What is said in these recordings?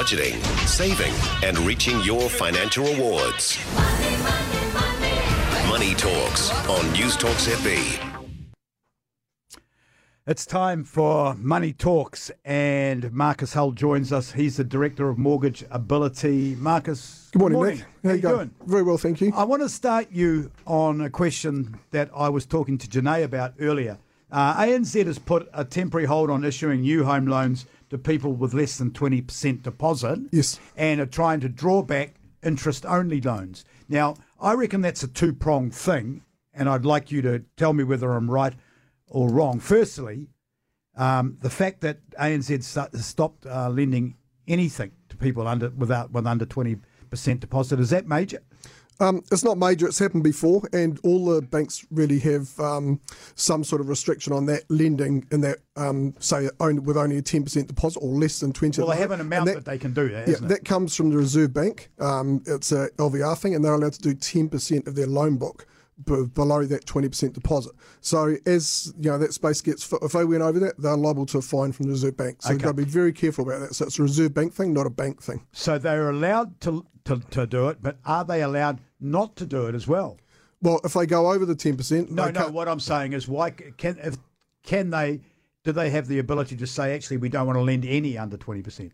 budgeting, saving, and reaching your financial rewards. Money Talks on News Talk ZB. It's time for Money Talks, and Marcus Hull joins us. He's the Director of Mortgage Ability. Marcus, Good morning, Nick. How, How you going? doing? Very well, thank you. I want to start you on a question that I was talking to Janae about earlier. Uh, ANZ has put a temporary hold on issuing new home loans to people with less than 20% deposit Yes. and are trying to draw back interest only loans. Now, I reckon that's a two pronged thing, and I'd like you to tell me whether I'm right or wrong. Firstly, um, the fact that ANZ st- has stopped uh, lending anything to people under without with under 20% deposit is that major? Um, it's not major. It's happened before, and all the banks really have um, some sort of restriction on that lending in that, um, say, own, with only a ten percent deposit or less than twenty. Well, they have an amount And that, they can do that, Yeah, isn't it? that comes from the Reserve Bank. Um, it's a LVR thing, and they're allowed to do ten percent of their loan book b- below that twenty percent deposit. So, as you know, that space gets if they went over that, they're liable to a fine from the Reserve Bank. So, you've got to be very careful about that. So, it's a Reserve Bank thing, not a bank thing. So they're allowed to, to, to do it, but are they allowed not to do it as well? Well, if they go over the ten percent, No, no. What I'm saying is, why can if can they? Do they have the ability to say, actually, we don't want to lend any under twenty percent?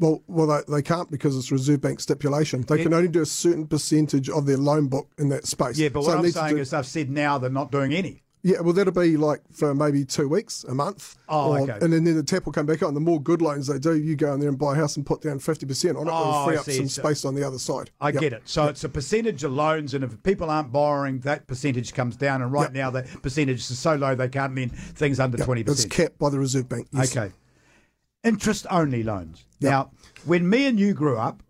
Well, well, they, they can't because it's Reserve Bank stipulation. They can only do a certain percentage of their loan book in that space. Yeah, but So what I'm saying do- is, they've said now they're not doing any. yeah, well, that'll be like for maybe two weeks, a month. Oh, okay. And then, then the tap will come back on. The more good loans they do, you go in there and buy a house and put down fifty percent on it. Oh, It'll free I up see. some So- space on the other side. I Yep. get it. So it's a percentage of loans, and if people aren't borrowing, that percentage comes down. And right Yep. now, the percentage is so low they can't lend things under twenty It's percent. capped by the Reserve Bank. Yes. Okay. Interest only loans. Now, when me and you grew up,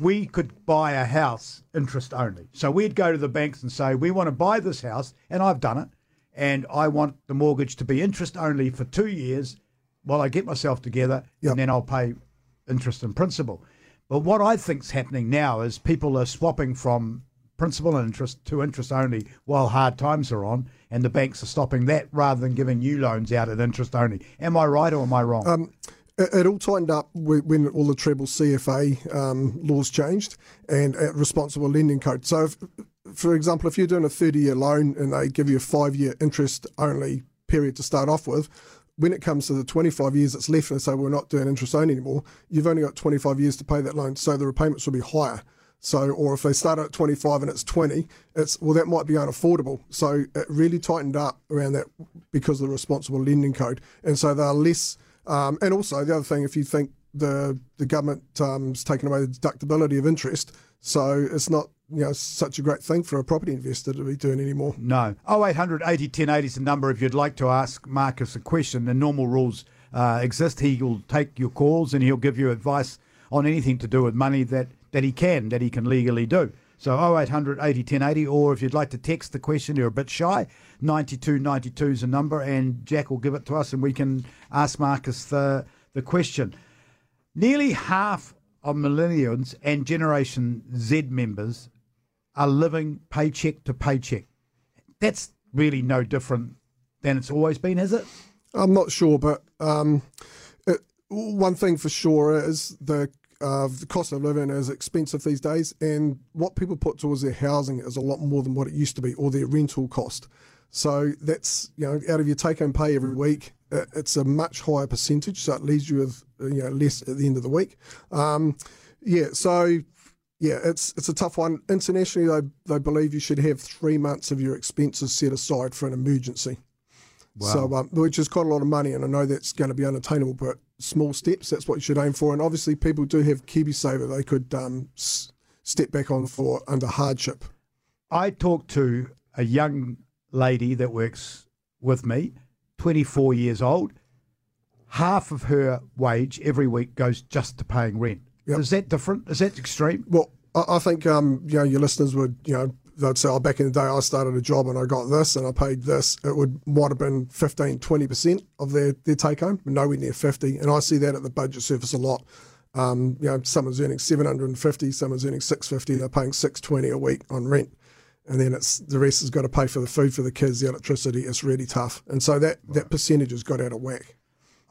we could buy a house interest only. So we'd go to the banks and say, We want to buy this house, and I've done it, and I want the mortgage to be interest only for two years while I get myself together, Yep. and then I'll pay interest and principal. But what I think's happening now is people are swapping from principal and interest to interest only while hard times are on, and the banks are stopping that rather than giving new loans out at interest only. Am I right or am I wrong? Um, It, all tightened up when, all the treble CFA um, laws changed and uh, responsible lending code. So, if, for example, if you're doing a 30 year loan and they give you a five year interest only period to start off with, when it comes to the 25 years that's left and say we're not doing interest only anymore, you've only got 25 years to pay that loan. So the repayments will be higher. So, or if they start at 25 and it's 20, it's well, that might be unaffordable. So it really tightened up around that because of the responsible lending code, and so they're less. Um, and also the other thing, if you think the the government um, taken away the deductibility of interest, so it's not you know such a great thing for a property investor to be doing anymore. No. 0800 80 1080 is the number if you'd like to ask Marcus a question. The normal rules uh, exist. He will take your calls and he'll give you advice on anything to do with money that, that he can, that he can legally do. So 0800 80 1080, or if you'd like to text the question, you're a bit shy, 9292 is a number, and Jack will give it to us and we can ask Marcus the, the question. Nearly half of millennials and Generation Z members are living paycheck to paycheck. That's really no different than it's always been, is it? I'm not sure, but um, it, one thing for sure is the uh, the cost of living is expensive these days, and what people put towards their housing is a lot more than what it used to be, or their rental cost. So that's you know out of your take home pay every week, it's a much higher percentage, so it leaves you with you know less at the end of the week. Um, yeah, so yeah, it's it's a tough one. Internationally, they they believe you should have three months of your expenses set aside for an emergency. So, um, which is quite a lot of money, and I know that's going to be unattainable, but small steps, that's what you should aim for. And obviously, people do have KiwiSaver they could um, s- step back on for under hardship. I talked to a young lady that works with me, 24 years old. Half of her wage every week goes just to paying rent. Yep. Is that different? Is that extreme? Well, I, I think um, you know your listeners would you know they'd say, oh, back in the day I started a job and I got this and I paid this. It would might have been 15, 20 percent of their their take home, but nowhere near fifty. And I see that at the budget surface a lot. Um, you know, someone's earning seven hundred and fifty, someone's earning six fifty, they're paying six twenty a week on rent. And then it's the rest has got to pay for the food for the kids, the electricity. It's really tough, and so that, that percentage has got out of whack.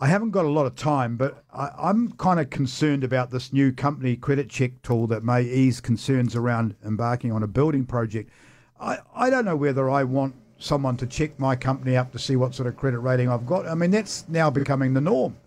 I haven't got a lot of time, but I, I'm kind of concerned about this new company credit check tool that may ease concerns around embarking on a building project. I, I don't know whether I want someone to check my company up to see what sort of credit rating I've got. I mean, that's now becoming the norm.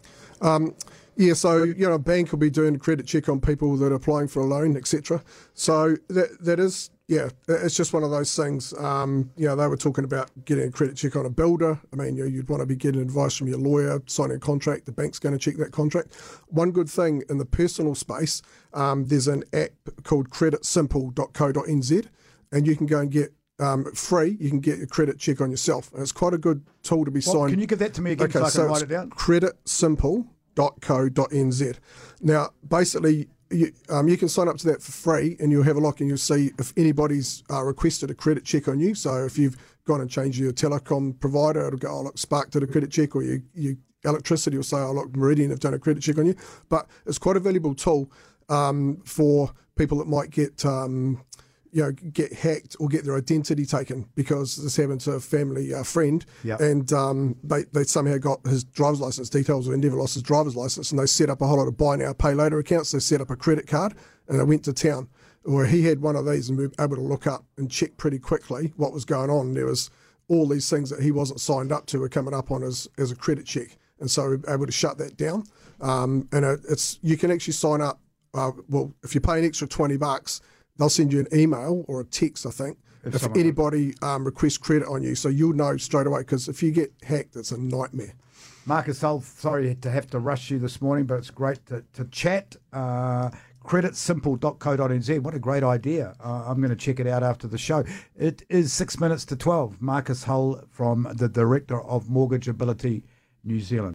Um, Yeah, so you know, a bank will be doing a credit check on people that are applying for a loan, etc. So that that is, yeah, it's just one of those things. Um, you know, they were talking about getting a credit check on a builder. I mean, you you'd want to be getting advice from your lawyer, signing a contract. The bank's going to check that contract. One good thing in the personal space, um, there's an app called CreditSimple.co.nz, and you can go and get um, free. You can get a credit check on yourself, and it's quite a good tool to be Well, signed. can you give that to me again so I can write it down? creditsimple.co.nz. Now, basically, you, um, you can sign up to that for free and you'll have a look and you'll see if anybody's uh, requested a credit check on you. So if you've gone and changed your telecom provider, it'll go, oh, look, Spark did a credit check, or you, you electricity will say, oh, look, Meridian have done a credit check on you. But it's quite a valuable tool um, for people that might get. Um, you know, get hacked or get their identity taken because this happened to a family uh, friend, Yep. and um, they they somehow got his driver's license details, or he never lost his driver's license, and they set up a whole lot of buy now pay later accounts. They set up a credit card, and they went to town where he had one of these and we were able to look up and check pretty quickly what was going on. There was all these things that he wasn't signed up to were coming up on as as a credit check, and so we were able to shut that down. Um, and it, it's you can actually sign up. Uh, well, if you pay an extra twenty bucks, they'll send you an email or a text, I think, if, someone- anybody um, requests credit on you. So you'll know straight away because if you get hacked, it's a nightmare. Marcus Hull, sorry to have to rush you this morning, but it's great to, to chat. Uh, creditsimple.co.nz. What a great idea. Uh, I'm going to check it out after the show. It is six minutes to 12. Marcus Hull from the Director of Mortgage Ability New Zealand.